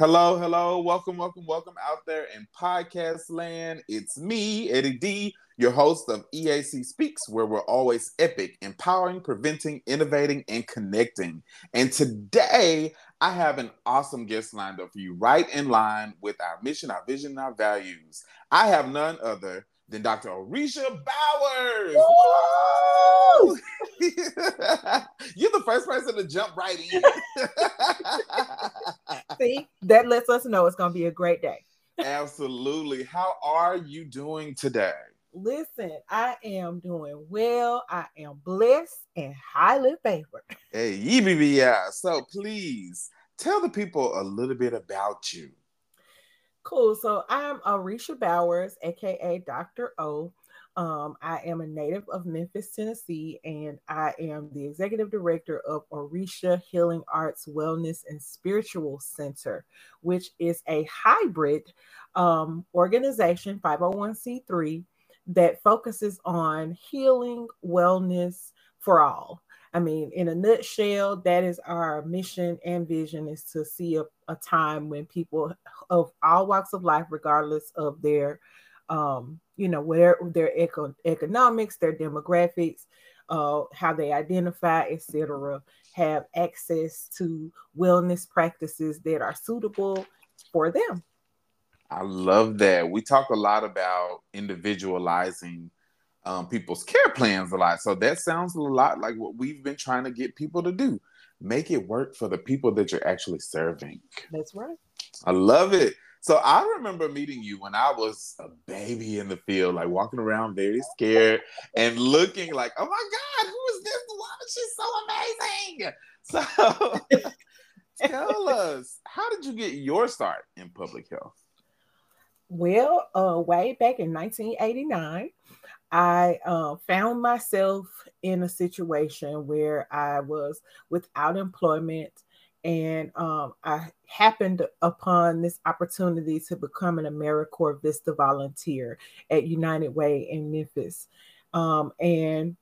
Hello, hello, welcome, welcome, welcome out there in podcast land. It's me, Eddie D, your host of EAC Speaks, where we're always epic, empowering, preventing, innovating, and connecting. And today, I have an awesome guest lined up for you, right in line with our mission, our vision, and our values. I have none other than Dr. Orisha Bowers. You're the first person to jump right in. See, that lets us know it's going to be a great day. Absolutely. How are you doing today? Listen, I am doing well. I am blessed and highly favored. Hey, EBBI. So please tell the people a little bit about you. Cool. So I'm Orisha Bowers, aka Dr. O. Um, I am a native of Memphis, Tennessee, and I am the executive director of Orixa Healing Arts Wellness and Spiritual Center, which is a hybrid um, organization, 501c3, that focuses on healing, wellness for all. I mean, in a nutshell, that is our mission and vision is to see a, a time when people of all walks of life, regardless of their, um, you know, where their eco- economics, their demographics, uh, how they identify, etc., have access to wellness practices that are suitable for them. I love that. We talk a lot about individualizing um, people's care plans a lot. So that sounds a lot like what we've been trying to get people to do. Make it work for the people that you're actually serving. That's right. I love it. So I remember meeting you when I was a baby in the field, like walking around very scared and looking like, oh my God, who is this woman? She's so amazing. So tell us, how did you get your start in public health? Well, uh, way back in 1989, I uh, found myself in a situation where I was without employment, and um, I happened upon this opportunity to become an AmeriCorps Vista volunteer at United Way in Memphis. Um, and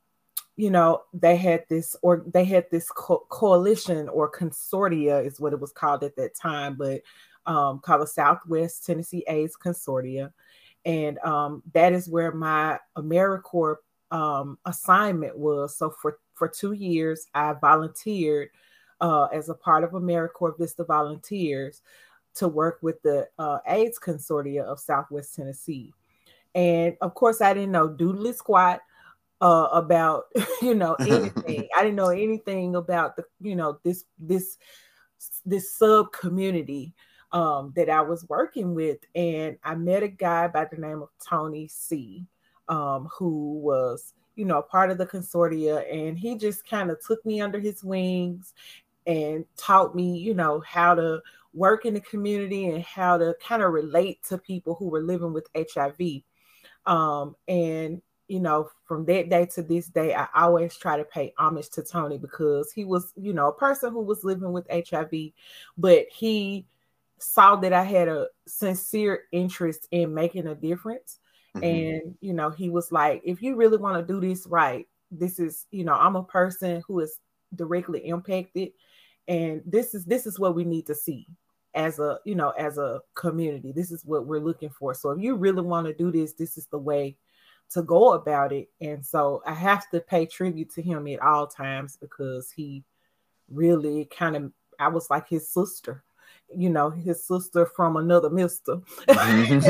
you know they had this or they had this co- coalition or consortia is what it was called at that time but um, called the southwest tennessee aids consortia and um, that is where my AmeriCorps um, assignment was. So for for two years, I volunteered uh, as a part of AmeriCorps Vista Volunteers to work with the uh, AIDS Consortia of Southwest Tennessee. And of course, I didn't know doodly squat uh, about you know anything. I didn't know anything about the you know this this this sub community um, that I was working with, and I met a guy by the name of Tony C, um, who was, you know, part of the consortia, and he just kind of took me under his wings and taught me, you know, how to work in the community and how to kind of relate to people who were living with HIV. Um, and you know, from that day to this day, I always try to pay homage to Tony because he was, you know, a person who was living with HIV, but he saw that I had a sincere interest in making a difference. Mm-hmm. And, you know, he was like, if you really want to do this right, this is, you know, I'm a person who is directly impacted. And this is this is what we need to see as a, you know, as a community. This is what we're looking for. So if you really want to do this, this is the way to go about it. And so I have to pay tribute to him at all times because he really kind of I was like his sister you know, his sister from another mister. You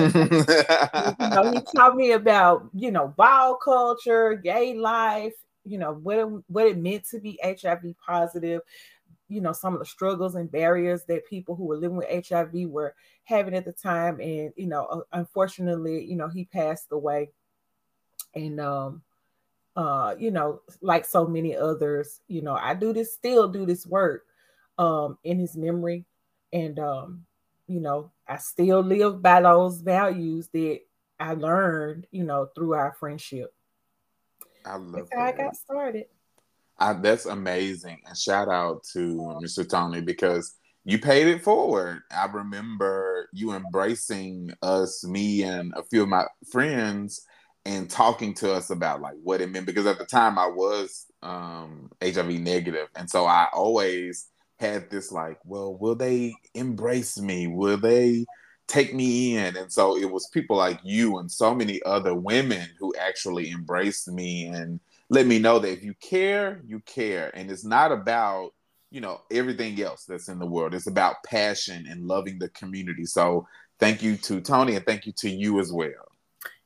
know, he taught me about, you know, bio culture, gay life, you know, what it, what it meant to be HIV positive, you know, some of the struggles and barriers that people who were living with HIV were having at the time. And, you know, uh, unfortunately, you know, he passed away. And, um, uh, you know, like so many others, you know, I do this, still do this work um in his memory and um, you know, I still live by those values that I learned, you know, through our friendship. I love that's how I got started. I, that's amazing. And shout out to Mr. Tony because you paid it forward. I remember you embracing us, me and a few of my friends, and talking to us about like what it meant. Because at the time I was um, HIV negative, and so I always had this like, well, will they embrace me? Will they take me in? And so it was people like you and so many other women who actually embraced me and let me know that if you care, you care. And it's not about, you know, everything else that's in the world. It's about passion and loving the community. So thank you to Tony and thank you to you as well.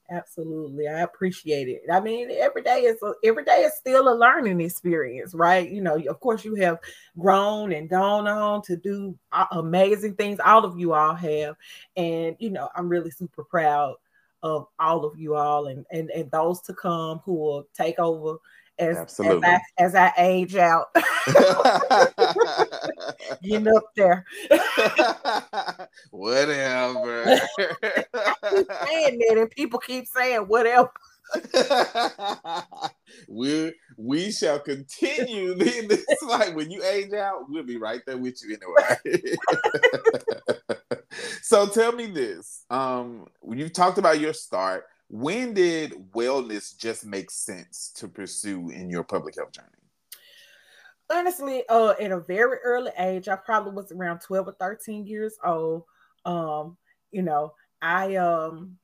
Absolutely. I appreciate it. I mean, every day is a, every day is still a learning experience, right? You know, of course you have grown and gone on to do amazing things. All of you all have. And you know, I'm really super proud of all of you all and and, and those to come who will take over as Absolutely. as I, as I age out. Getting up there. whatever. saying that, and people keep saying whatever. we we shall continue. This like when you age out, we'll be right there with you anyway. So tell me this. Um, you talked about your start when did wellness just make sense to pursue in your public health journey? Honestly, uh, at a very early age, I probably was around 12 or 13 years old. Um, you know, I um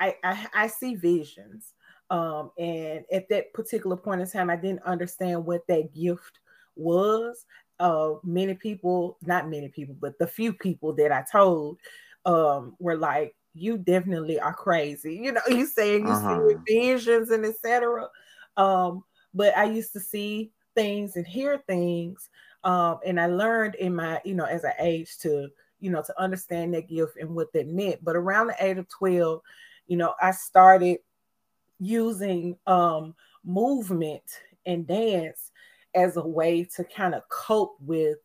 I I, I see visions. Um, and at that particular point in time, I didn't understand what that gift was. Uh, many people, not many people, but the few people that I told um, were like, you definitely are crazy. You know, you saying you uh-huh. see visions and etc. Um, but I used to see things and hear things. Um, and I learned in my, you know, as I aged to, you know, to understand that gift and what that meant. But around the age of 12, you know, I started using um movement and dance as a way to kind of cope with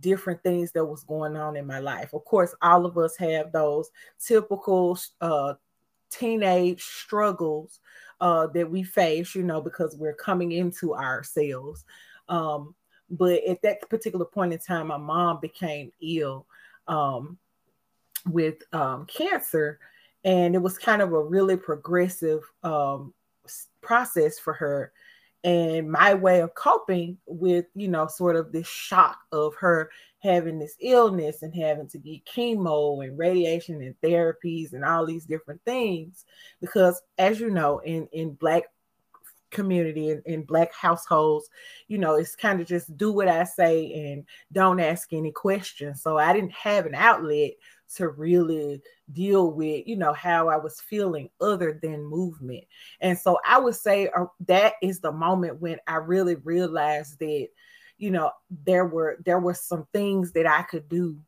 different things that was going on in my life. Of course, all of us have those typical uh, teenage struggles uh, that we face, you know, because we're coming into ourselves. Um, but at that particular point in time, my mom became ill um, with um, cancer, and it was kind of a really progressive um, process for her and my way of coping with you know sort of this shock of her having this illness and having to get chemo and radiation and therapies and all these different things. Because as you know in in black community in, in black households you know it's kind of just do what i say and don't ask any questions. So i didn't have an outlet to really deal with, you know, how I was feeling other than movement. And so I would say uh, that is the moment when I really realized that, you know, there were there were some things that I could do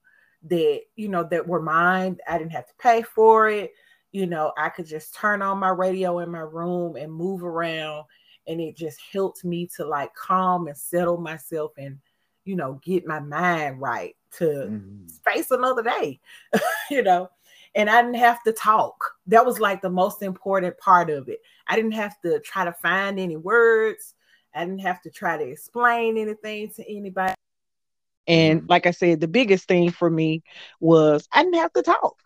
that, you know, that were mine. I didn't have to pay for it. You know, I could just turn on my radio in my room and move around and it just helped me to like calm and settle myself and you know get my mind right to mm-hmm. face another day, you know. And I didn't have to talk. That was like the most important part of it. I didn't have to try to find any words. I didn't have to try to explain anything to anybody. And mm-hmm. like I said, the biggest thing for me was I didn't have to talk.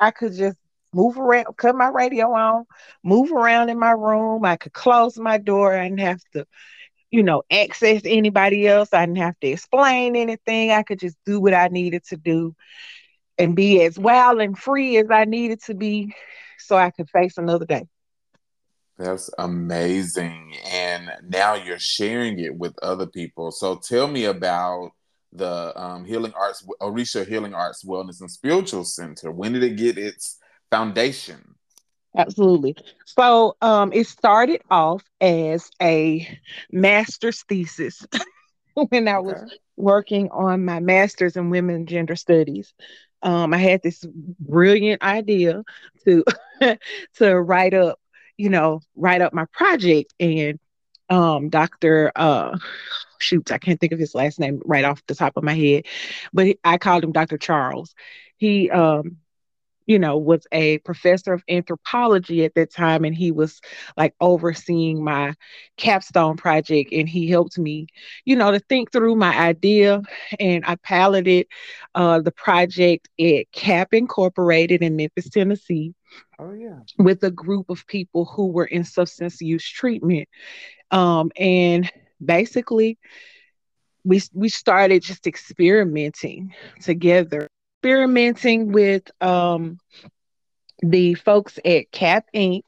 I could just move around, cut my radio on, move around in my room. I could close my door. I didn't have to you know, access anybody else. I didn't have to explain anything. I could just do what I needed to do and be as wild and free as I needed to be so I could face another day. That's amazing. And now you're sharing it with other people. So tell me about the um, Healing Arts, Orixa Healing Arts Wellness and Spiritual Center. When did it get its foundation? Absolutely. So um, it started off as a master's thesis when I was working on my master's in women gender studies. Um, I had this brilliant idea to to write up, you know, write up my project, and um, Dr. Uh, shoots, I can't think of his last name right off the top of my head, but I called him Dr. Charles. He um, you know, was a professor of anthropology at that time, and he was like overseeing my capstone project. And he helped me, you know, to think through my idea. And I piloted uh, the project at CAP Incorporated in Memphis, Tennessee. Oh, yeah. With a group of people who were in substance use treatment. Um, and basically, we we started just experimenting together, experimenting with um, the folks at Cap Inc.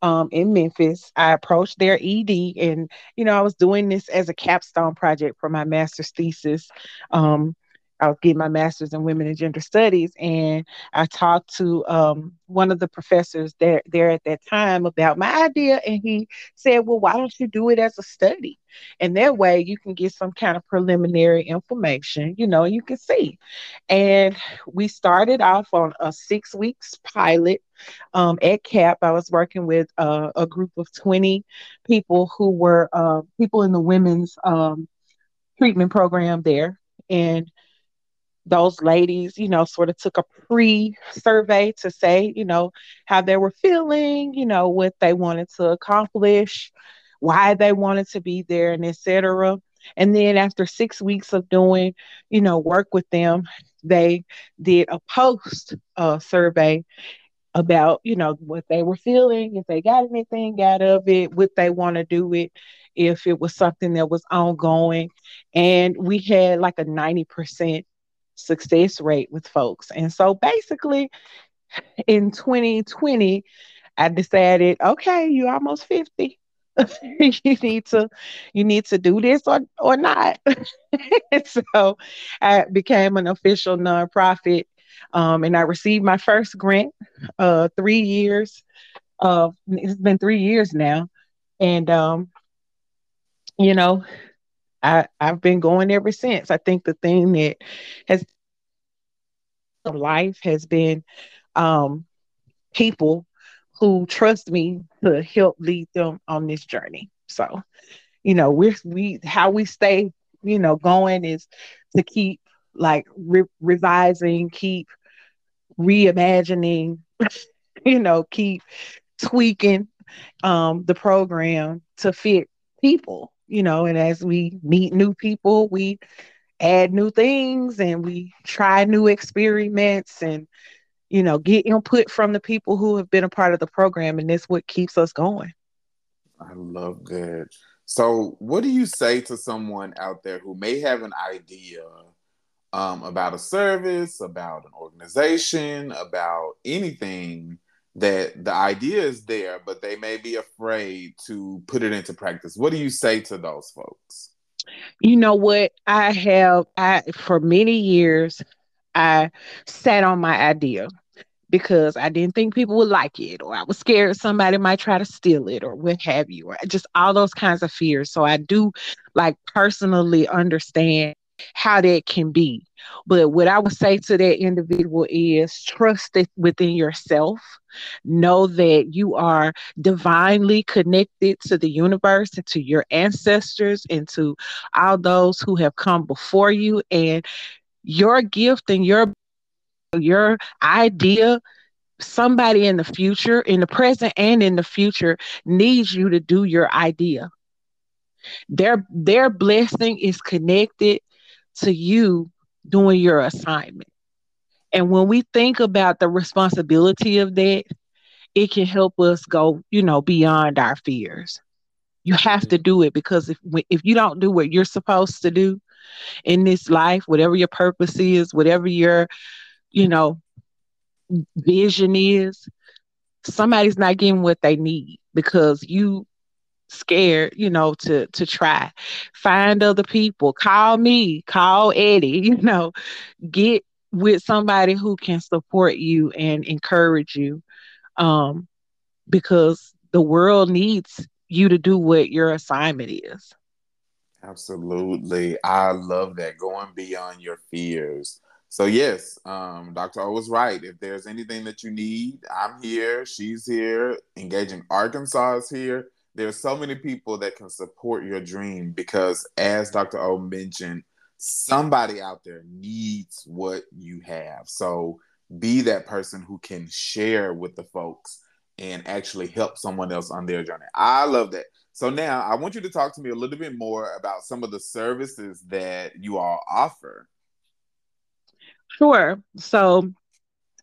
Um, in Memphis. I approached their ED, and you know, I was doing this as a capstone project for my master's thesis. Um, I was getting my master's in women and gender studies, and I talked to um, one of the professors there there at that time about my idea, and he said, "Well, why don't you do it as a study? And that way, you can get some kind of preliminary information, you know, you can see." And we started off on a six weeks pilot um, at CAP. I was working with uh, a group of twenty people who were uh, people in the women's um, treatment program there, and those ladies, you know, sort of took a pre survey to say, you know, how they were feeling, you know, what they wanted to accomplish, why they wanted to be there, and etc. And then after six weeks of doing, you know, work with them, they did a post uh, survey about, you know, what they were feeling, if they got anything out of it, what they want to do it, if it was something that was ongoing. And we had like a 90% success rate with folks. And so basically in 2020, I decided, okay, you're almost 50. you need to you need to do this or or not. so I became an official nonprofit um, and I received my first grant uh, three years of it's been three years now. And um, you know, I I've been going ever since. I think the thing that has life has been um, people who trust me to help lead them on this journey. So, you know, we're we how we stay, you know, going is to keep like re- revising, keep reimagining, you know, keep tweaking um, the program to fit people, you know, and as we meet new people, we add new things and we try new experiments and you know get input from the people who have been a part of the program and that's what keeps us going. I love that. So what do you say to someone out there who may have an idea um, about a service about an organization about anything that the idea is there but they may be afraid to put it into practice what do you say to those folks you know what? I have I for many years I sat on my idea because I didn't think people would like it, or I was scared somebody might try to steal it, or what have you, or just all those kinds of fears. So I do like personally understand how that can be. But what I would say to that individual is trust it within yourself. Know that you are divinely connected to the universe and to your ancestors and to all those who have come before you. And your gift and your your idea somebody in the future in the present and in the future needs you to do your idea their their blessing is connected to you doing your assignment. And when we think about the responsibility of that, it can help us go, you know, beyond our fears. You have to do it because if if you don't do what you're supposed to do in this life, whatever your purpose is, whatever your, you know, vision is, somebody's not getting what they need because you scared, you know, to to try. Find other people. Call me, call Eddie, you know, get with somebody who can support you and encourage you. Um, because the world needs you to do what your assignment is. Absolutely. I love that. Going beyond your fears. So yes, um, Dr. O was right. If there's anything that you need, I'm here. She's here. Engaging Arkansas is here there's so many people that can support your dream because as Dr. O mentioned, somebody out there needs what you have. So be that person who can share with the folks and actually help someone else on their journey. I love that. So now I want you to talk to me a little bit more about some of the services that you all offer. Sure. So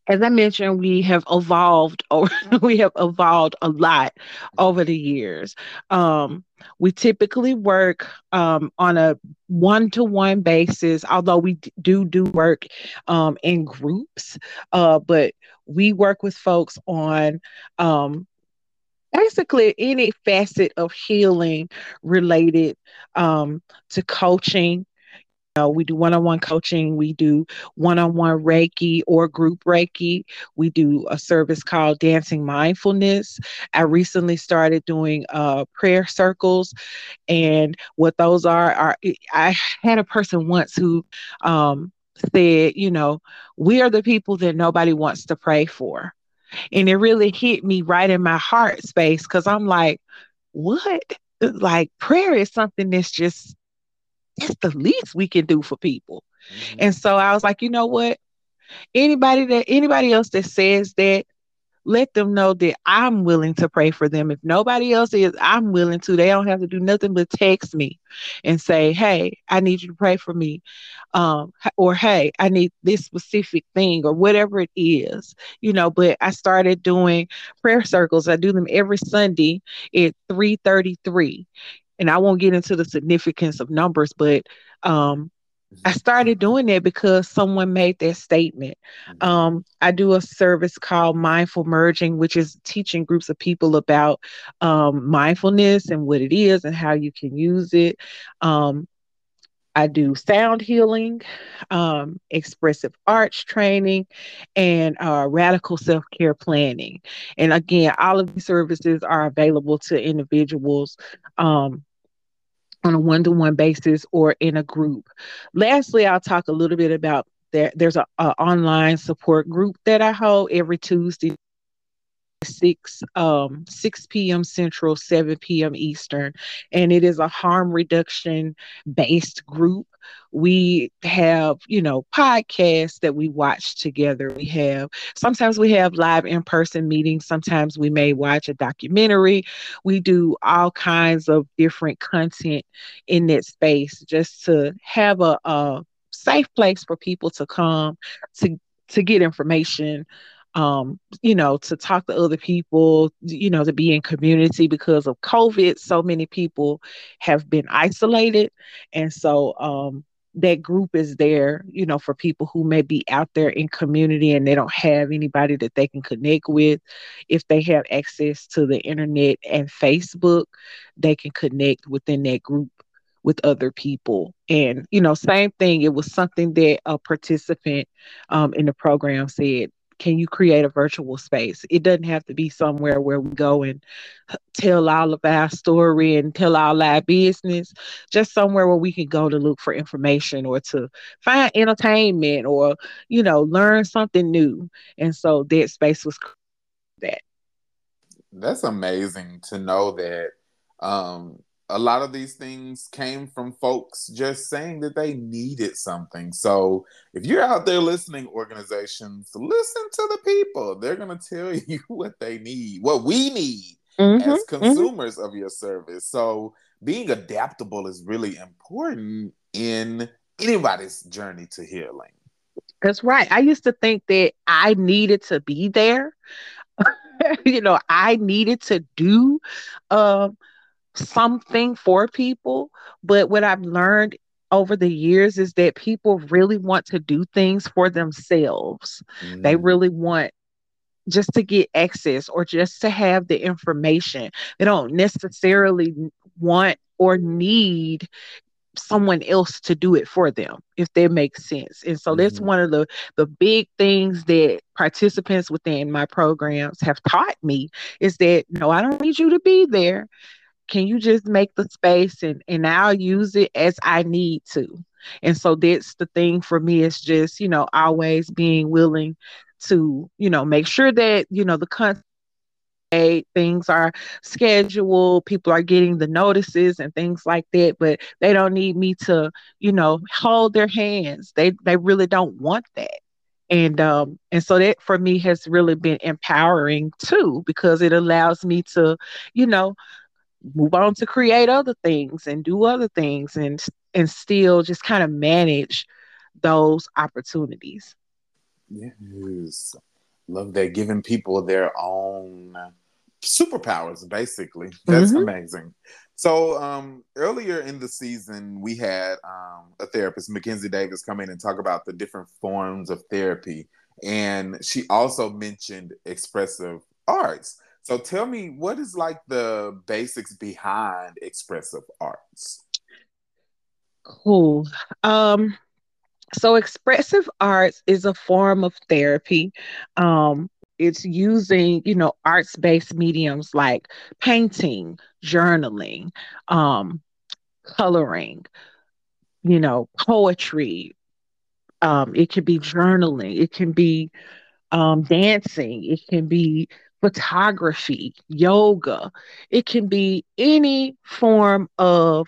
as I mentioned, we have evolved or we have evolved a lot over the years. Um, we typically work um, on a one-to-one basis, although we do do work um, in groups. Uh, but we work with folks on um, basically any facet of healing related um, to coaching know, we do one-on-one coaching, we do one-on-one Reiki or group Reiki. We do a service called Dancing Mindfulness. I recently started doing uh, prayer circles, and what those are are I had a person once who um, said, you know, we are the people that nobody wants to pray for, and it really hit me right in my heart space because I'm like, what? Like prayer is something that's just that's the least we can do for people. Mm-hmm. And so I was like, you know what? Anybody that anybody else that says that, let them know that I'm willing to pray for them. If nobody else is, I'm willing to. They don't have to do nothing but text me and say, "Hey, I need you to pray for me," um, or "Hey, I need this specific thing," or whatever it is, you know. But I started doing prayer circles. I do them every Sunday at three thirty-three, and I won't get into the significance of numbers, but um, I started doing that because someone made that statement. Mm-hmm. Um, I do a service called Mindful Merging, which is teaching groups of people about um, mindfulness and what it is and how you can use it. Um, I do sound healing, um, expressive arts training, and uh, radical self care planning. And again, all of these services are available to individuals um, on a one to one basis or in a group. Lastly, I'll talk a little bit about that. There's a, a online support group that I hold every Tuesday 6 um 6 p.m. Central, 7 p.m. Eastern, and it is a harm reduction based group. We have, you know, podcasts that we watch together. We have sometimes we have live in-person meetings, sometimes we may watch a documentary. We do all kinds of different content in that space just to have a, a safe place for people to come to to get information um, you know, to talk to other people, you know, to be in community because of COVID. So many people have been isolated. And so um, that group is there, you know, for people who may be out there in community and they don't have anybody that they can connect with. If they have access to the internet and Facebook, they can connect within that group with other people. And, you know, same thing, it was something that a participant um, in the program said can you create a virtual space? It doesn't have to be somewhere where we go and tell all of our story and tell all our business, just somewhere where we can go to look for information or to find entertainment or, you know, learn something new. And so that space was that. That's amazing to know that um, a lot of these things came from folks just saying that they needed something. So if you're out there listening, organizations, listen to the people. They're going to tell you what they need, what we need mm-hmm, as mm-hmm. consumers mm-hmm. of your service. So being adaptable is really important in anybody's journey to healing. That's right. I used to think that I needed to be there. you know, I needed to do um something for people. But what I've learned over the years is that people really want to do things for themselves. Mm. They really want just to get access or just to have the information. They don't necessarily want or need someone else to do it for them if that makes sense and so mm-hmm. that's one of the the big things that participants within my programs have taught me is that no i don't need you to be there can you just make the space and and I'll use it as I need to. And so that's the thing for me is just, you know, always being willing to, you know, make sure that, you know, the content things are scheduled people are getting the notices and things like that but they don't need me to you know hold their hands they they really don't want that and um and so that for me has really been empowering too because it allows me to you know move on to create other things and do other things and and still just kind of manage those opportunities yes Love that giving people their own superpowers, basically. That's mm-hmm. amazing. So um, earlier in the season, we had um, a therapist, Mackenzie Davis, come in and talk about the different forms of therapy. And she also mentioned expressive arts. So tell me, what is like the basics behind expressive arts? Cool. Um, so expressive arts is a form of therapy um, it's using you know arts based mediums like painting journaling um, coloring you know poetry um, it can be journaling it can be um, dancing it can be photography yoga it can be any form of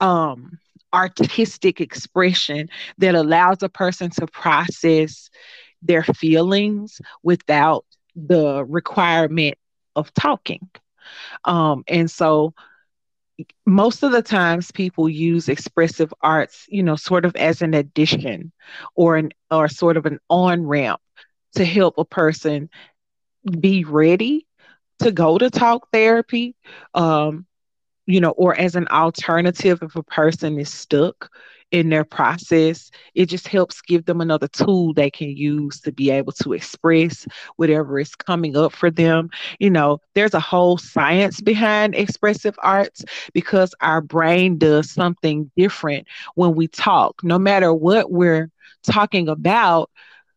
um, artistic expression that allows a person to process their feelings without the requirement of talking. Um, and so most of the times people use expressive arts, you know, sort of as an addition or an or sort of an on-ramp to help a person be ready to go to talk therapy. Um, you know, or as an alternative if a person is stuck in their process. It just helps give them another tool they can use to be able to express whatever is coming up for them. You know, there's a whole science behind expressive arts because our brain does something different when we talk. No matter what we're talking about,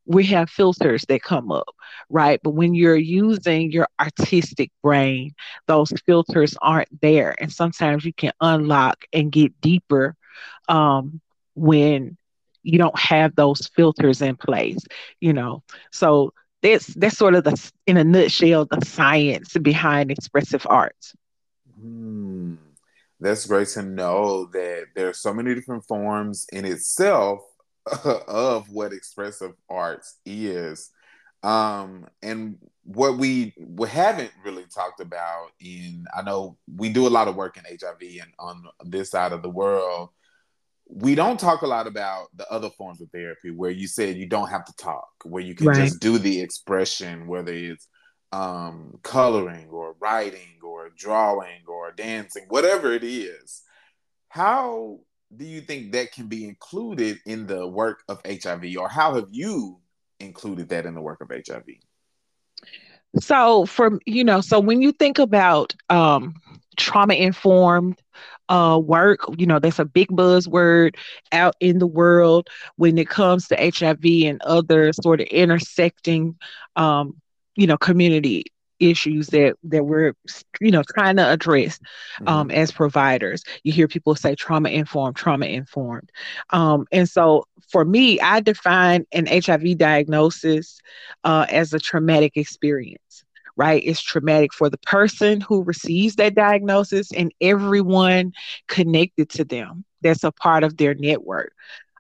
we have filters that come up, right? But when you're using your artistic brain, those filters aren't there. And sometimes you can unlock and get deeper um, when you don't have those filters in place, you know. So that's that's sort of the in a nutshell the science behind expressive arts. Mm, that's great to know that there are so many different forms in itself of what expressive arts is. Um, and what we we haven't really talked about in I know we do a lot of work in HIV and on this side of the world we don't talk a lot about the other forms of therapy where you said you don't have to talk, where you can right. just do the expression, whether it's um, coloring or writing or drawing or dancing, whatever it is. How do you think that can be included in the work of HIV, or how have you included that in the work of HIV? So, for you know, so when you think about um, trauma informed uh, work. You know, that's a big buzzword out in the world when it comes to HIV and other sort of intersecting, um, you know, community issues that that we're you know trying to address um, mm-hmm. as providers you hear people say trauma informed trauma informed um, and so for me i define an hiv diagnosis uh, as a traumatic experience right? It's traumatic for the person who receives that diagnosis and everyone connected to them that's a part of their network.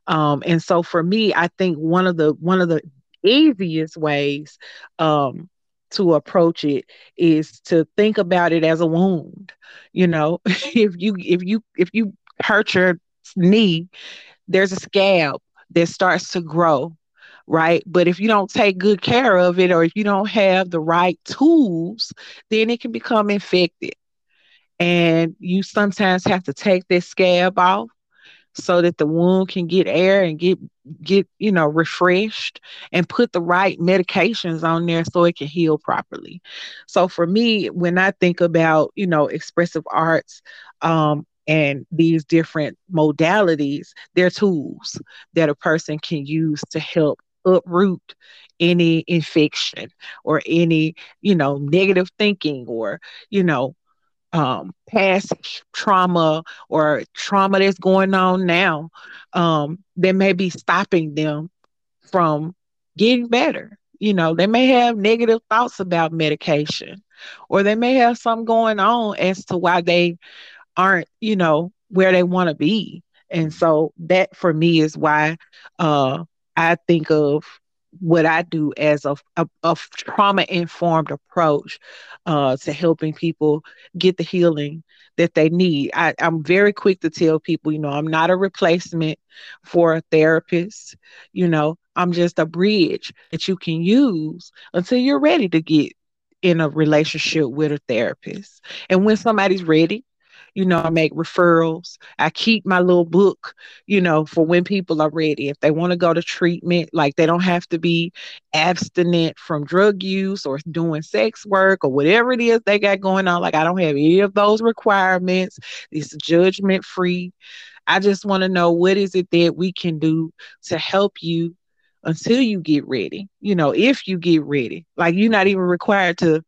Um, and so for me, I think one of the one of the easiest ways um, to approach it is to think about it as a wound. You know, if you if you if you hurt your knee, there's a scab that starts to grow right? But if you don't take good care of it or if you don't have the right tools, then it can become infected. And you sometimes have to take this scab off so that the wound can get air and get get you know refreshed and put the right medications on there so it can heal properly. So for me when i think about you know expressive arts um, and these different modalities they're tools that a person can use to help uproot any infection or any, you know, negative thinking or, you know, um, past trauma or trauma that's going on now um, that may be stopping them from getting better. You know, they may have negative thoughts about medication or they may have something going on as to why they aren't, you know, where they want to be. And so that for me is why uh, I think of what I do as a, a, a trauma informed approach uh, to helping people get the healing that they need. I, I'm very quick to tell people, you know, I'm not a replacement for a therapist. You know, I'm just a bridge that you can use until you're ready to get in a relationship with a therapist. And when somebody's ready, you know, I make referrals. I keep my little book, you know, for when people are ready. If they want to go to treatment, like they don't have to be abstinent from drug use or doing sex work or whatever it is they got going on. Like I don't have any of those requirements. It's judgment free. I just want to know what is it that we can do to help you until you get ready. You know, if you get ready, like you're not even required to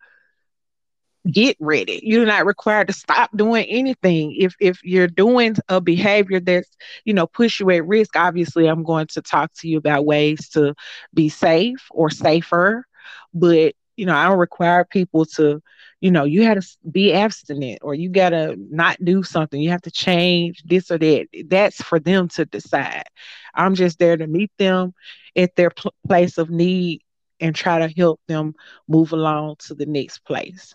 get ready. You're not required to stop doing anything. If if you're doing a behavior that's, you know, push you at risk, obviously I'm going to talk to you about ways to be safe or safer. But, you know, I don't require people to, you know, you had to be abstinent or you got to not do something. You have to change this or that. That's for them to decide. I'm just there to meet them at their pl- place of need and try to help them move along to the next place.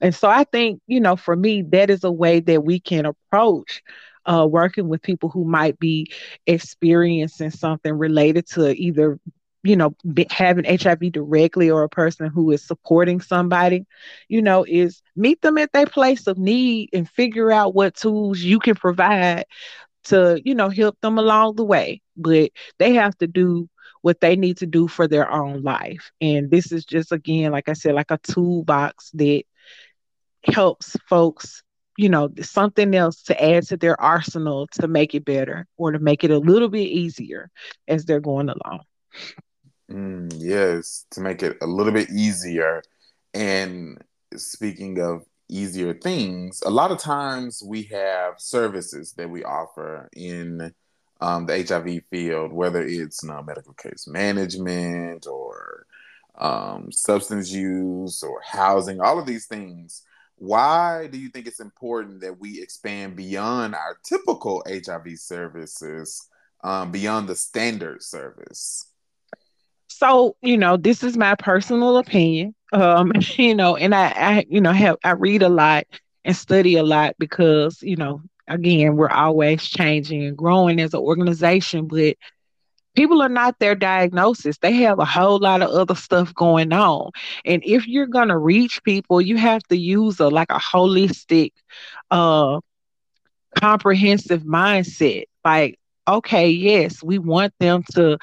And so I think, you know, for me, that is a way that we can approach uh, working with people who might be experiencing something related to either you know having hiv directly or a person who is supporting somebody you know is meet them at their place of need and figure out what tools you can provide to you know help them along the way. But they have to do what they need to do for their own life. And this is just again like i said like a toolbox that helps folks, you know, something else to add to their arsenal to make it better or to make it a little bit easier as they're going along. Mm, yes, to make it a little bit easier. And speaking of easier things, a lot of times we have services that we offer in um, the HIV field, whether it's non medical case management or um, substance use or housing, all of these things why do you think it's important that we expand beyond our typical HIV services, um, beyond the standard service? So, you know, this is my personal opinion. Um, you know, and I, I, you know, have I read a lot and study a lot because, you know, again, we're always changing and growing as an organization, but people are not their diagnosis. They have a whole lot of other stuff going on. And if you're going to reach people, you have to use a like a holistic uh comprehensive mindset. Like okay, yes, we want them to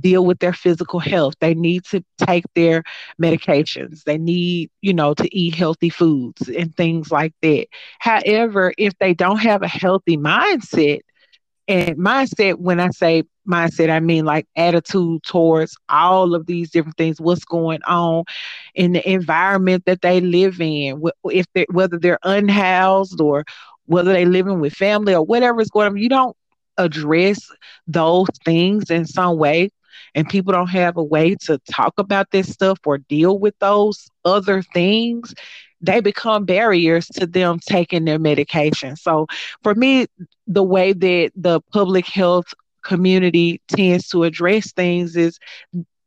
deal with their physical health. They need to take their medications. They need, you know, to eat healthy foods and things like that. However, if they don't have a healthy mindset, and mindset, when I say mindset, I mean like attitude towards all of these different things, what's going on in the environment that they live in, if they whether they're unhoused or whether they're living with family or whatever is going on. You don't address those things in some way and people don't have a way to talk about this stuff or deal with those other things they become barriers to them taking their medication. So for me, the way that the public health community tends to address things is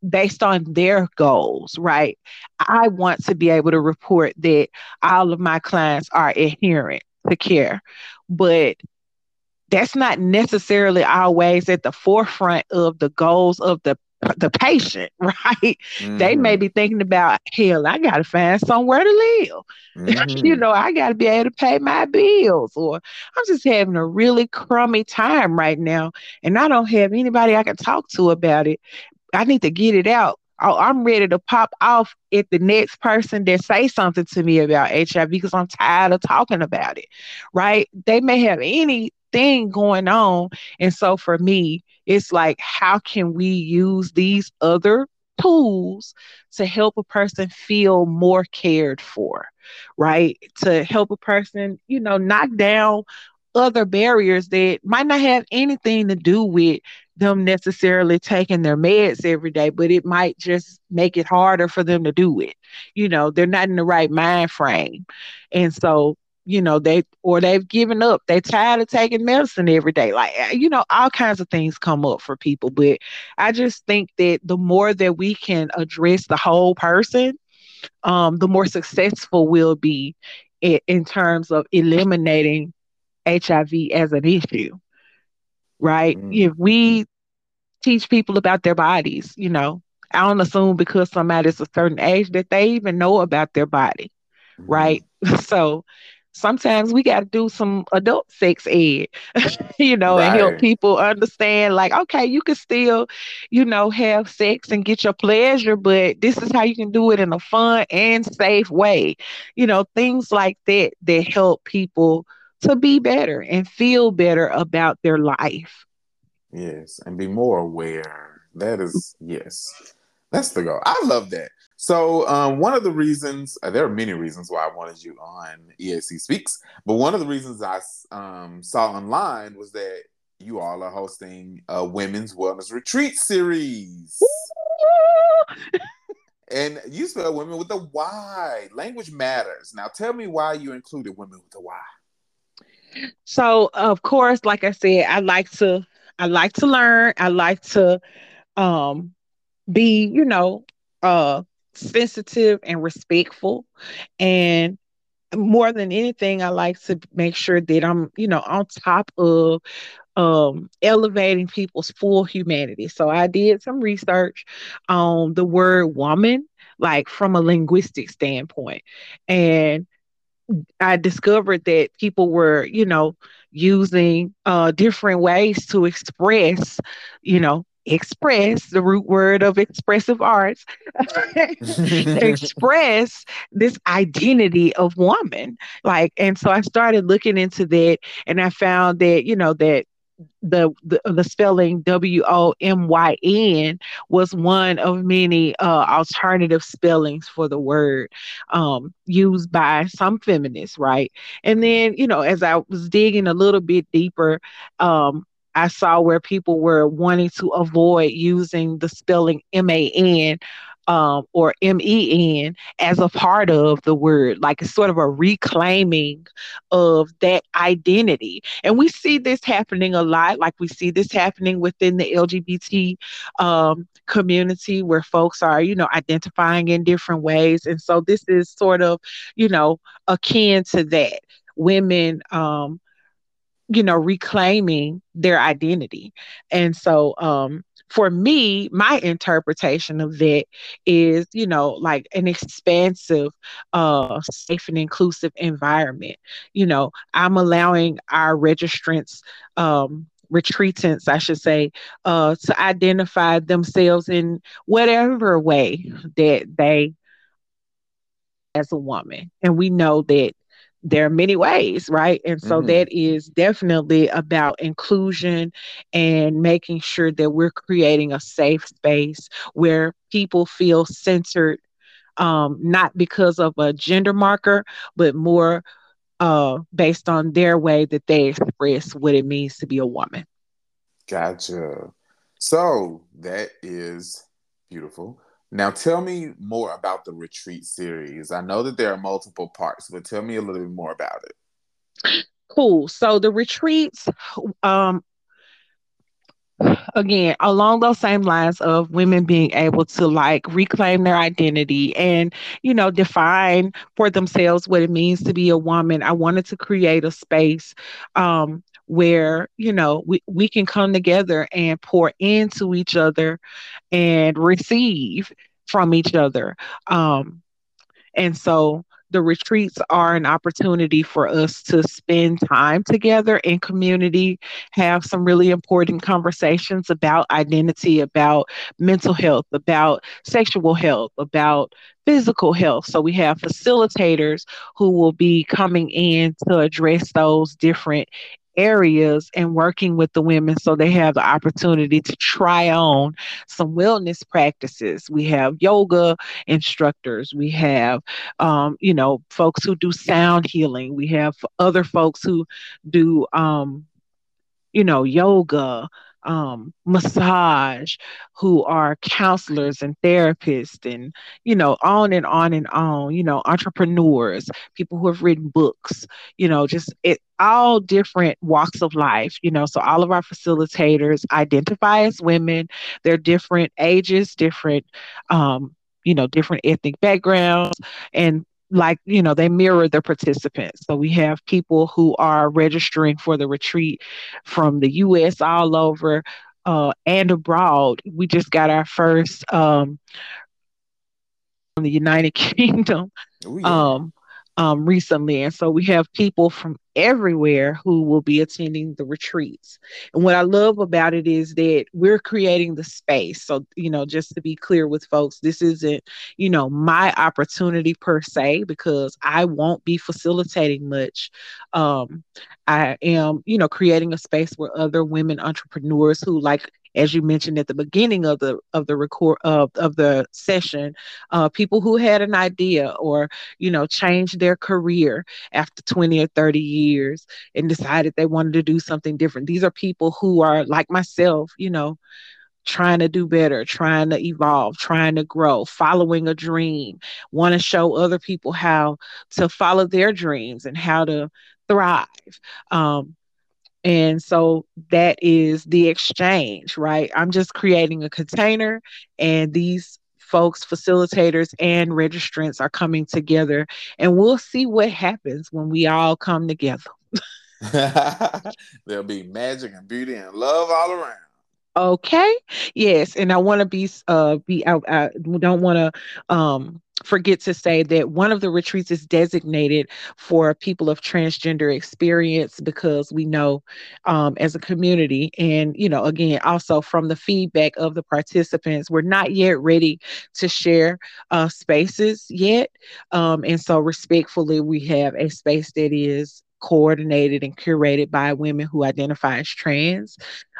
based on their goals, right? I want to be able to report that all of my clients are adherent to care, but that's not necessarily always at the forefront of the goals of the the patient, right? Mm-hmm. They may mm-hmm. be thinking about, hell, I got to find somewhere to live. Mm-hmm. you know, I got to be able to pay my bills, or I'm just having a really crummy time right now, and I don't have anybody I can talk to about it. I need to get it out. Oh, I'm ready to pop off at the next person that say something to me about HIV because I'm tired of talking about it, right? They may have anything going on, and so for me, it's like, how can we use these other tools to help a person feel more cared for, right? To help a person, you know, knock down other barriers that might not have anything to do with them necessarily taking their meds every day, but it might just make it harder for them to do it. You know, they're not in the right mind frame. And so you know, they or they've given up. They're tired of taking medicine every day. Like, eh, you know, all kinds of things come up for people. But I just think that the more that we can address the whole person, um, the more successful we'll be in, in terms of eliminating HIV as an issue. Right? Mm-hmm. If we teach people about their bodies, you know, I don't assume because somebody's a certain age that they even know about their body. Mm-hmm. Right. So sometimes we got to do some adult sex ed, you know, right. and help people understand like, okay, you can still, you know, have sex and get your pleasure, but this is how you can do it in a fun and safe way. You know, things like that that help people to be better and feel better about their life. Yes, and be more aware. That is, yes, that's the goal. I love that. So um, one of the reasons uh, there are many reasons why I wanted you on EAC Speaks, but one of the reasons I um, saw online was that you all are hosting a women's wellness retreat series. and you spell women with a Y. Language matters. Now tell me why you included women with a Y. So of course, like I said, I like to I like to learn. I like to um be, you know, uh sensitive and respectful. And more than anything, I like to make sure that I'm, you know, on top of um, elevating people's full humanity. So I did some research on the word woman, like from a linguistic standpoint. And I discovered that people were, you know, using uh, different ways to express, you know, express the root word of expressive arts express this identity of woman like and so i started looking into that and i found that you know that the, the the spelling W O M Y N was one of many uh, alternative spellings for the word um, used by some feminists, right? And then you know, as I was digging a little bit deeper, um, I saw where people were wanting to avoid using the spelling M A N um, or M E N as a part of the word, like it's sort of a reclaiming of that identity. And we see this happening a lot, like we see this happening within the LGBT um, community where folks are, you know, identifying in different ways. And so this is sort of, you know, akin to that. Women, um, you know, reclaiming their identity. And so, um, for me, my interpretation of that is, you know, like an expansive, uh, safe and inclusive environment. You know, I'm allowing our registrants, um, retreatants, I should say, uh, to identify themselves in whatever way that they as a woman. And we know that there are many ways, right? And so mm-hmm. that is definitely about inclusion and making sure that we're creating a safe space where people feel centered, um, not because of a gender marker, but more uh, based on their way that they express what it means to be a woman. Gotcha. So that is beautiful. Now, tell me more about the retreat series. I know that there are multiple parts, but tell me a little bit more about it. Cool. So the retreats, um, again, along those same lines of women being able to like reclaim their identity and, you know, define for themselves what it means to be a woman. I wanted to create a space um, where you know we, we can come together and pour into each other and receive from each other um, and so the retreats are an opportunity for us to spend time together in community, have some really important conversations about identity, about mental health, about sexual health, about physical health. So we have facilitators who will be coming in to address those different areas and working with the women so they have the opportunity to try on some wellness practices. We have yoga instructors, we have, um, you know, folks who do sound healing, we have other folks who do, um, you know, yoga. Um, massage, who are counselors and therapists, and you know, on and on and on. You know, entrepreneurs, people who have written books. You know, just it all different walks of life. You know, so all of our facilitators identify as women. They're different ages, different. Um, you know different ethnic backgrounds and like you know they mirror the participants so we have people who are registering for the retreat from the us all over uh, and abroad we just got our first um, from the united kingdom Ooh, yeah. um, um, recently. And so we have people from everywhere who will be attending the retreats. And what I love about it is that we're creating the space. So, you know, just to be clear with folks, this isn't, you know, my opportunity per se, because I won't be facilitating much. Um, I am, you know, creating a space where other women entrepreneurs who like as you mentioned at the beginning of the of the record of, of the session uh, people who had an idea or you know changed their career after 20 or 30 years and decided they wanted to do something different these are people who are like myself you know trying to do better, trying to evolve, trying to grow, following a dream, want to show other people how to follow their dreams and how to thrive. Um, and so that is the exchange, right? I'm just creating a container, and these folks, facilitators, and registrants are coming together, and we'll see what happens when we all come together. There'll be magic and beauty and love all around. Okay. Yes, and I want to be uh be I, I don't want to um forget to say that one of the retreats is designated for people of transgender experience because we know um, as a community. And you know again also from the feedback of the participants we're not yet ready to share uh, spaces yet. Um, and so respectfully we have a space that is coordinated and curated by women who identify as trans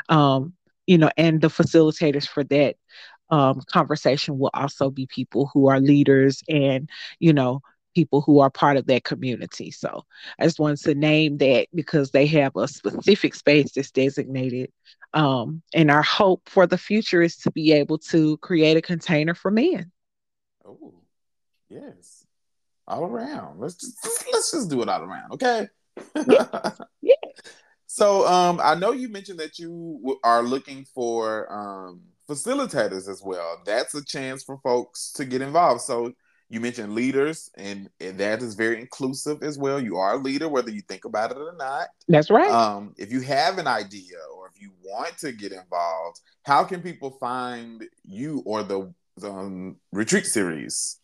um, you know, and the facilitators for that um, conversation will also be people who are leaders and, you know, people who are part of that community. So I just wanted to name that because they have a specific space that's designated. Um, and our hope for the future is to be able to create a container for men. Oh, yes. All around. Let's just let's just do it all around, okay? yeah. yeah. So um, I know you mentioned that you are looking for um, facilitators as well. That's a chance for folks to get involved. So you mentioned leaders, and, and that is very inclusive as well. You are a leader, whether you think about it or not. That's right. Um, if you have an idea or if you want to get involved, how can people find you or the, the um, retreat series?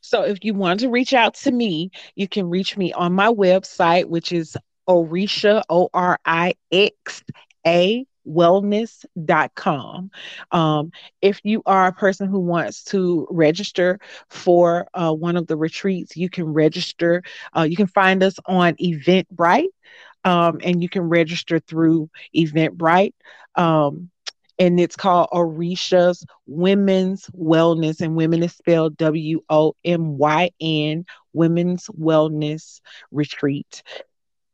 So if you want to reach out to me, you can reach me on my website, which is Orixa, O R I X A wellness.com. Um, if you are a person who wants to register for uh, one of the retreats, you can register. Uh, you can find us on Eventbrite um, and you can register through Eventbrite. Um, and it's called Orisha's Women's Wellness, and women is spelled W O M Y N, Women's Wellness Retreat.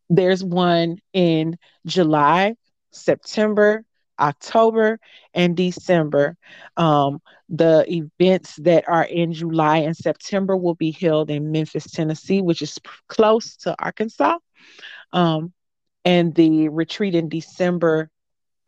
There's one in July, September, October, and December. Um, the events that are in July and September will be held in Memphis, Tennessee, which is close to Arkansas. Um, and the retreat in December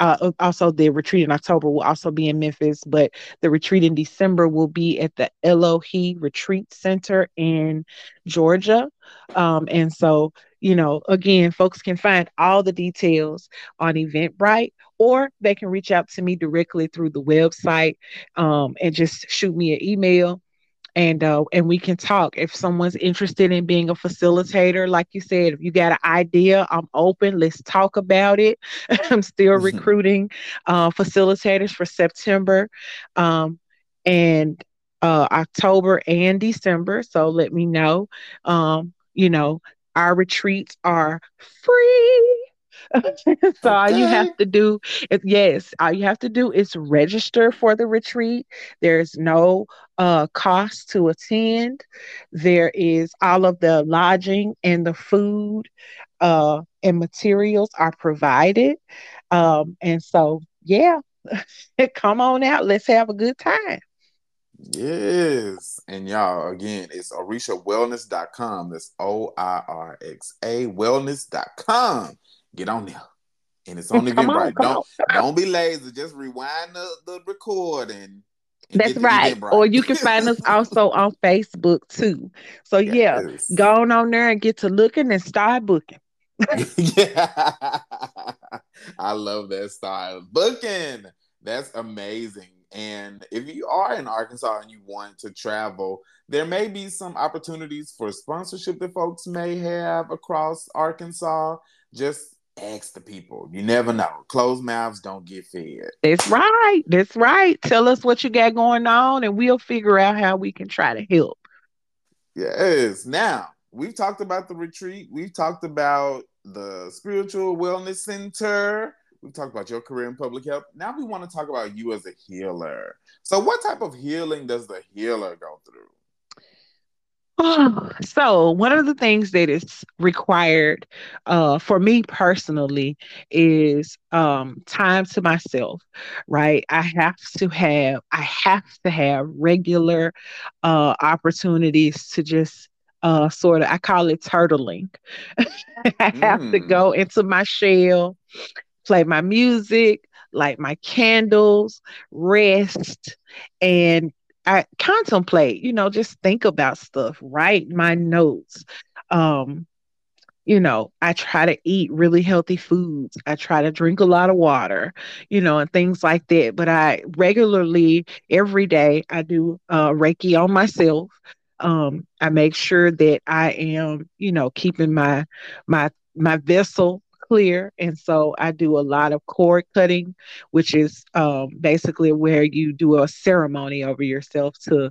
uh, also the retreat in October will also be in Memphis, but the retreat in December will be at the Elohi Retreat Center in Georgia. Um, and so, you know, again, folks can find all the details on Eventbrite, or they can reach out to me directly through the website um, and just shoot me an email and uh, and we can talk. If someone's interested in being a facilitator like you said if you got an idea i'm open. Let's talk about it. I'm still mm-hmm. recruiting uh, facilitators for september um, and uh, october and december. So let me know um, you know our retreats are free so okay. all you have to do is yes, all you have to do is register for the retreat. There's no uh, cost to attend. There is all of the lodging and the food uh, and materials are provided. Um, and so yeah, come on out. Let's have a good time. Yes. And y'all, again, it's orixawellness.com. That's O I R X A wellness.com. Get on there. And it's only on Eventbrite. Don't on. don't be lazy. Just rewind the, the recording. That's right. Or you can find us also on Facebook too. So yes. yeah, go on, on there and get to looking and start booking. yeah. I love that style. Booking. That's amazing. And if you are in Arkansas and you want to travel, there may be some opportunities for sponsorship that folks may have across Arkansas. Just ask the people. You never know. Closed mouths don't get fed. That's right. That's right. Tell us what you got going on and we'll figure out how we can try to help. Yes. Now, we've talked about the retreat. We've talked about the spiritual wellness center. We've talked about your career in public health. Now we want to talk about you as a healer. So, what type of healing does the healer go through? so one of the things that is required uh, for me personally is um, time to myself right i have to have i have to have regular uh, opportunities to just uh, sort of i call it turtling i have mm. to go into my shell play my music, light my candles, rest, and I contemplate, you know, just think about stuff, write my notes. Um, you know, I try to eat really healthy foods. I try to drink a lot of water, you know, and things like that. But I regularly, every day, I do uh, Reiki on myself. Um, I make sure that I am, you know, keeping my my my vessel clear. And so I do a lot of cord cutting, which is um, basically where you do a ceremony over yourself to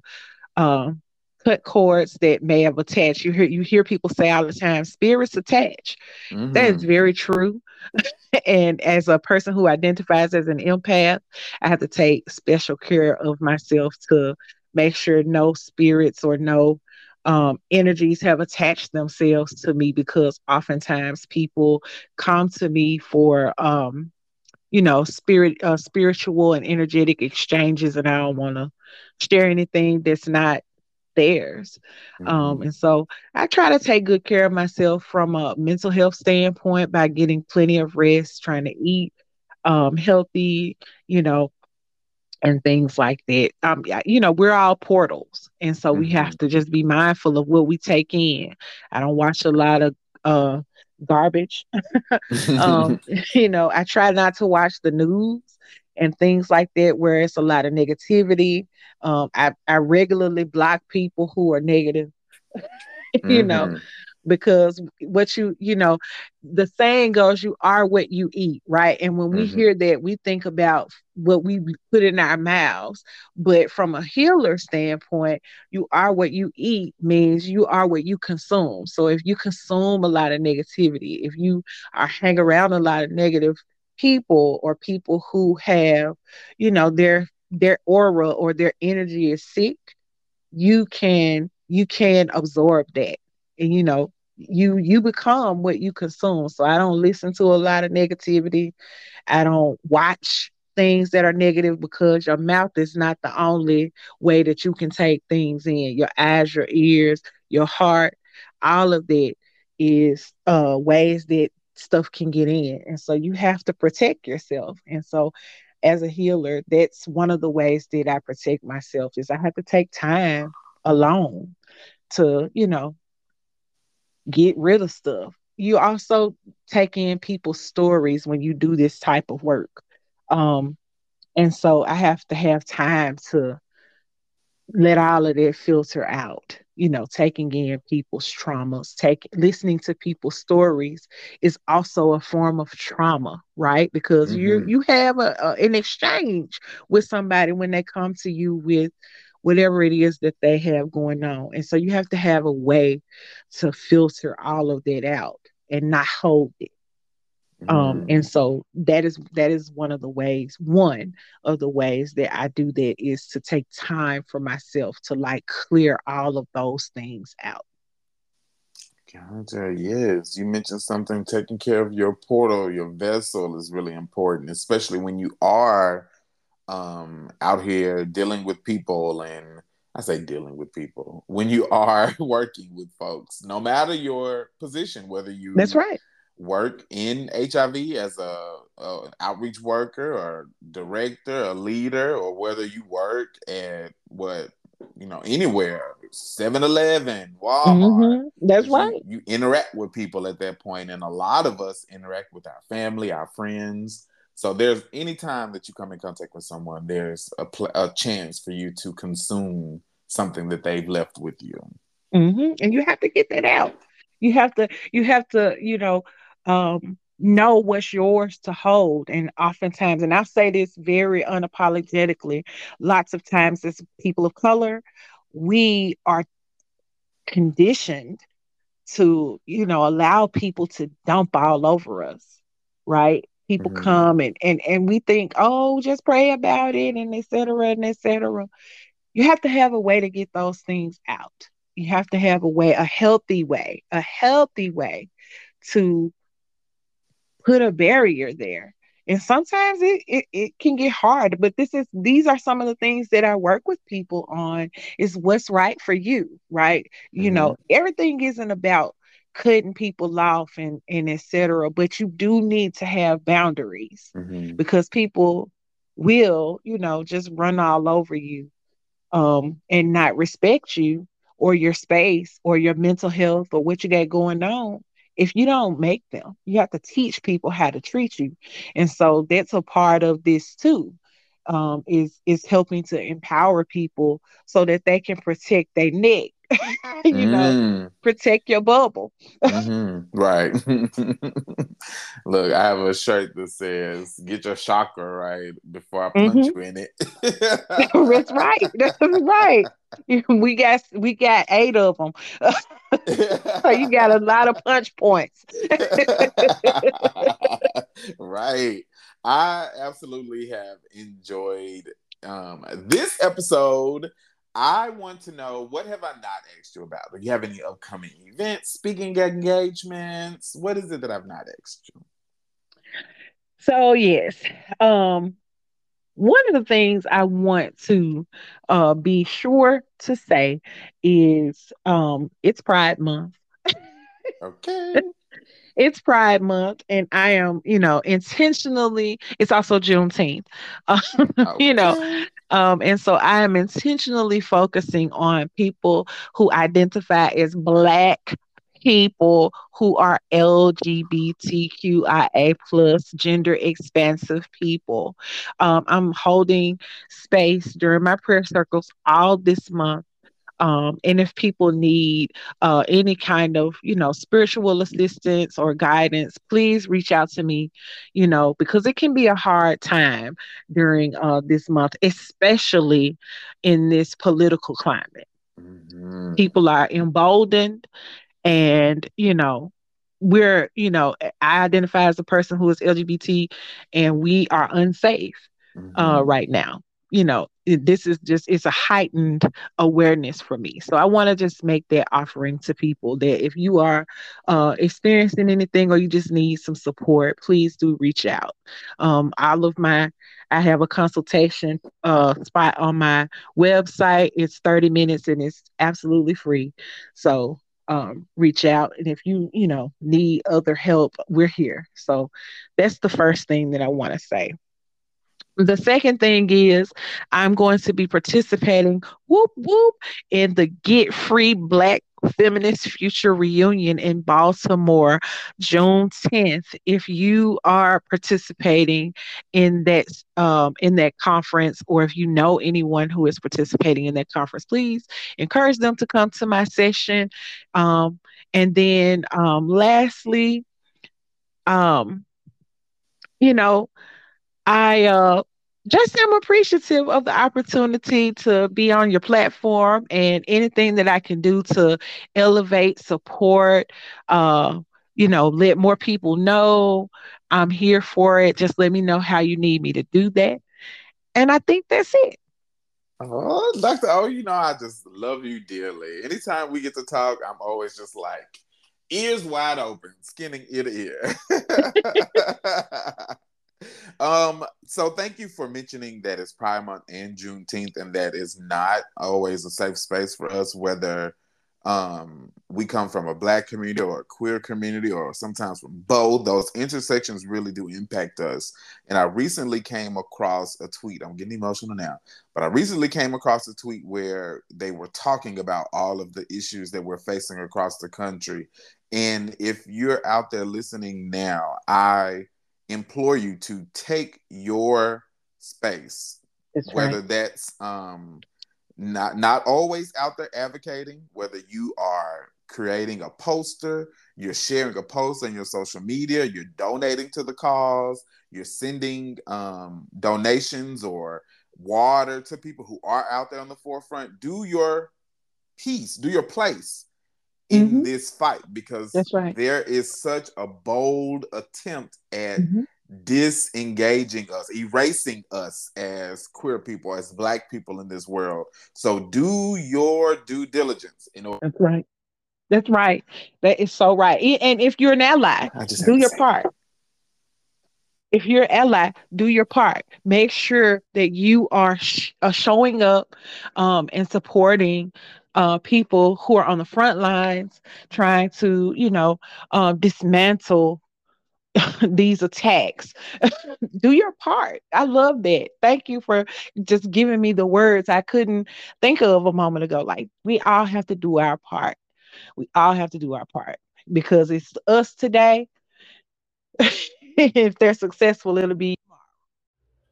um, cut cords that may have attached. You hear you hear people say all the time, spirits attach. Mm-hmm. That is mm-hmm. very true. and as a person who identifies as an empath, I have to take special care of myself to make sure no spirits or no um, energies have attached themselves to me because oftentimes people come to me for um, you know spirit uh, spiritual and energetic exchanges and i don't want to share anything that's not theirs um, mm-hmm. um, and so i try to take good care of myself from a mental health standpoint by getting plenty of rest trying to eat um, healthy you know and things like that. Um, you know, we're all portals, and so mm-hmm. we have to just be mindful of what we take in. I don't watch a lot of uh, garbage. um, you know, I try not to watch the news and things like that where it's a lot of negativity. Um, I I regularly block people who are negative. you mm-hmm. know, because what you you know the saying goes you are what you eat right? And when we mm-hmm. hear that we think about what we put in our mouths. But from a healer standpoint you are what you eat means you are what you consume. So if you consume a lot of negativity if you are hang around a lot of negative people or people who have you know their their aura or their energy is sick you can you can absorb that and you know you you become what you consume. So i don't listen to a lot of negativity. I don't watch things that are negative because your mouth is not the only way that you can take things in. Your eyes your ears your heart all of that is uh ways that stuff can get in. And so you have to protect yourself. And so as a healer that's one of the ways that i protect myself is i have to take time alone to you know get rid of stuff. You also take in people's stories when you do this type of work. Um, and so I have to have time to let all of that filter out. You know, taking in people's traumas, take listening to people's stories is also a form of trauma, right? Because mm-hmm. you you have a, a, an exchange with somebody when they come to you with whatever it is that they have going on. And so you have to have a way to filter all of that out and not hold it. Um, mm. Um, and so that is that is one of the ways, one of the ways that I do that is to take time for myself to like clear all of those things out. Gotcha. Yes, you mentioned something. Taking care of your portal, your vessel, is really important, especially when you are um, out here dealing with people. And I say dealing with people when you are working with folks, no matter your position, whether you that's right work in HIV as a, a outreach worker or director, a leader, or whether you work at what you know anywhere 7-eleven walmart mm-hmm. that's right you, you, interact with people at that point and a lot of us interact with our family our friends so there's any time that you come in contact with someone there's a, pl- a chance for you to consume something that they've left with you mm-hmm. and you have to get that out you have to you have to you know um, know what's yours to hold. And oftentimes, and I say this very unapologetically, lots of times as people of color, we are conditioned to, you know, allow people to dump all over us, right? People mm-hmm. come and, and and we think, oh, just pray about it and etc. and etc. You have to have a way to get those things out. You have to have a way, a healthy way, a healthy way to put a barrier there and sometimes it, it, it can get hard but this is these are some of the things that i work with people on is what's right for you right mm-hmm. you know everything isn't about cutting people off and and etc but you do need to have boundaries mm-hmm. because people will you know just run all over you um and not respect you or your space or your mental health or what you got going on if you don't make them, you have to teach people how to treat you. And so that's a part of this too. Um, is is helping to empower people so that they can protect their neck you mm. know, protect your bubble. mm-hmm. Right. Look, I have a shirt that says "Get your chakra right before I punch mm-hmm. you in it." That's right. That's right. We got we got eight of them, so you got a lot of punch points. right. I absolutely have enjoyed um, this episode I want to know what have I not asked you about? Do you have any upcoming events, speaking engagements? What is it that I've not asked you? So yes, um, one of the things I want to uh, be sure to say is um, it's Pride Month. okay. it's Pride Month, and I am, you know, intentionally. It's also Juneteenth, okay. you know, um, and so I am intentionally focusing on people who identify as Black people who are LGBTQIA plus gender expansive people. Um, I'm holding space during my prayer circles all this month um, and if people need uh, any kind of, you know, spiritual assistance or guidance, please reach out to me, you know, because it can be a hard time during uh, this month, especially in this political climate. Mm-hmm. People are emboldened and, you know, we're, you know, I identify as a person who is LGBT and we are unsafe uh, mm-hmm. uh, right now you know this is just it's a heightened awareness for me. So i want to just make that offering to people that if you are uh, experiencing anything or you just need some support please do reach out. Um, all of my i have a consultation uh, spot on my website. It's 30 minutes and it's absolutely free. So um, reach out and if you you know need other help we're here. So that's the first thing that i want to say the second thing is I'm going to be participating, whoop whoop, in the Get Free Black Feminist Future Reunion in Baltimore, June 10th. If you are participating in that um, in that conference, or if you know anyone who is participating in that conference, please encourage them to come to my session. Um, and then, um, lastly, um, you know, I uh, just am appreciative of the opportunity to be on your platform and anything that I can do to elevate, support, uh, you know, let more people know I'm here for it. Just let me know how you need me to do that. And I think that's it. Oh, Dr. Oh, you know, I just love you dearly. Anytime we get to talk, I'm always just like, ears wide open, skinning ear to ear. um, so thank you for mentioning that it's Pride Month and Juneteenth, and that is not always a safe space for us, whether um, we come from a black community or a queer community or sometimes from both. Those intersections really do impact us. And i recently came across a tweet. I'm getting emotional now but i recently came across a tweet where they were talking about all of the issues that we're facing across the country. And if you're out there listening now i implore you to take your space that's whether right. that's um not not always out there advocating whether you are creating a poster you're sharing a post on your social media you're donating to the cause you're sending um, donations or water to people who are out there on the forefront do your piece do your place in mm-hmm. this fight because right. there is such a bold attempt at mm-hmm disengaging us, erasing us as queer people, as black people in this world. So do your due diligence. in order. that's right. That's right. That is so right. And if you're an ally, do your part. If you're an ally, do your part. Make sure that you are sh- uh, showing up um, and supporting uh, people who are on the front lines, trying to, you know, um, dismantle these attacks. Do your part. I love that. Thank you for just giving me the words I couldn't think of a moment ago. Like, we all have to do our part. We all have to do our part because it's us today. if they're successful, it'll be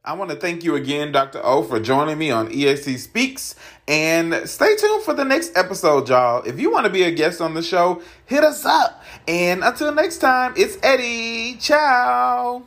I want to thank you again, Dr. O, for joining me on EAC Speaks. And stay tuned for the next episode, y'all. If you want to be a guest on the show, hit us up. And until next time, it's Eddie. Ciao.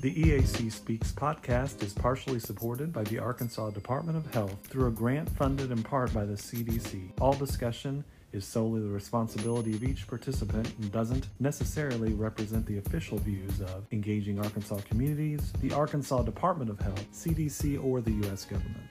The EAC Speaks podcast is partially supported by the Arkansas Department of Health through a grant funded in part by the CDC. All discussion is solely the responsibility of each participant and doesn't necessarily represent the official views of Engaging Arkansas Communities, the Arkansas Department of Health, CDC, or the U.S. government.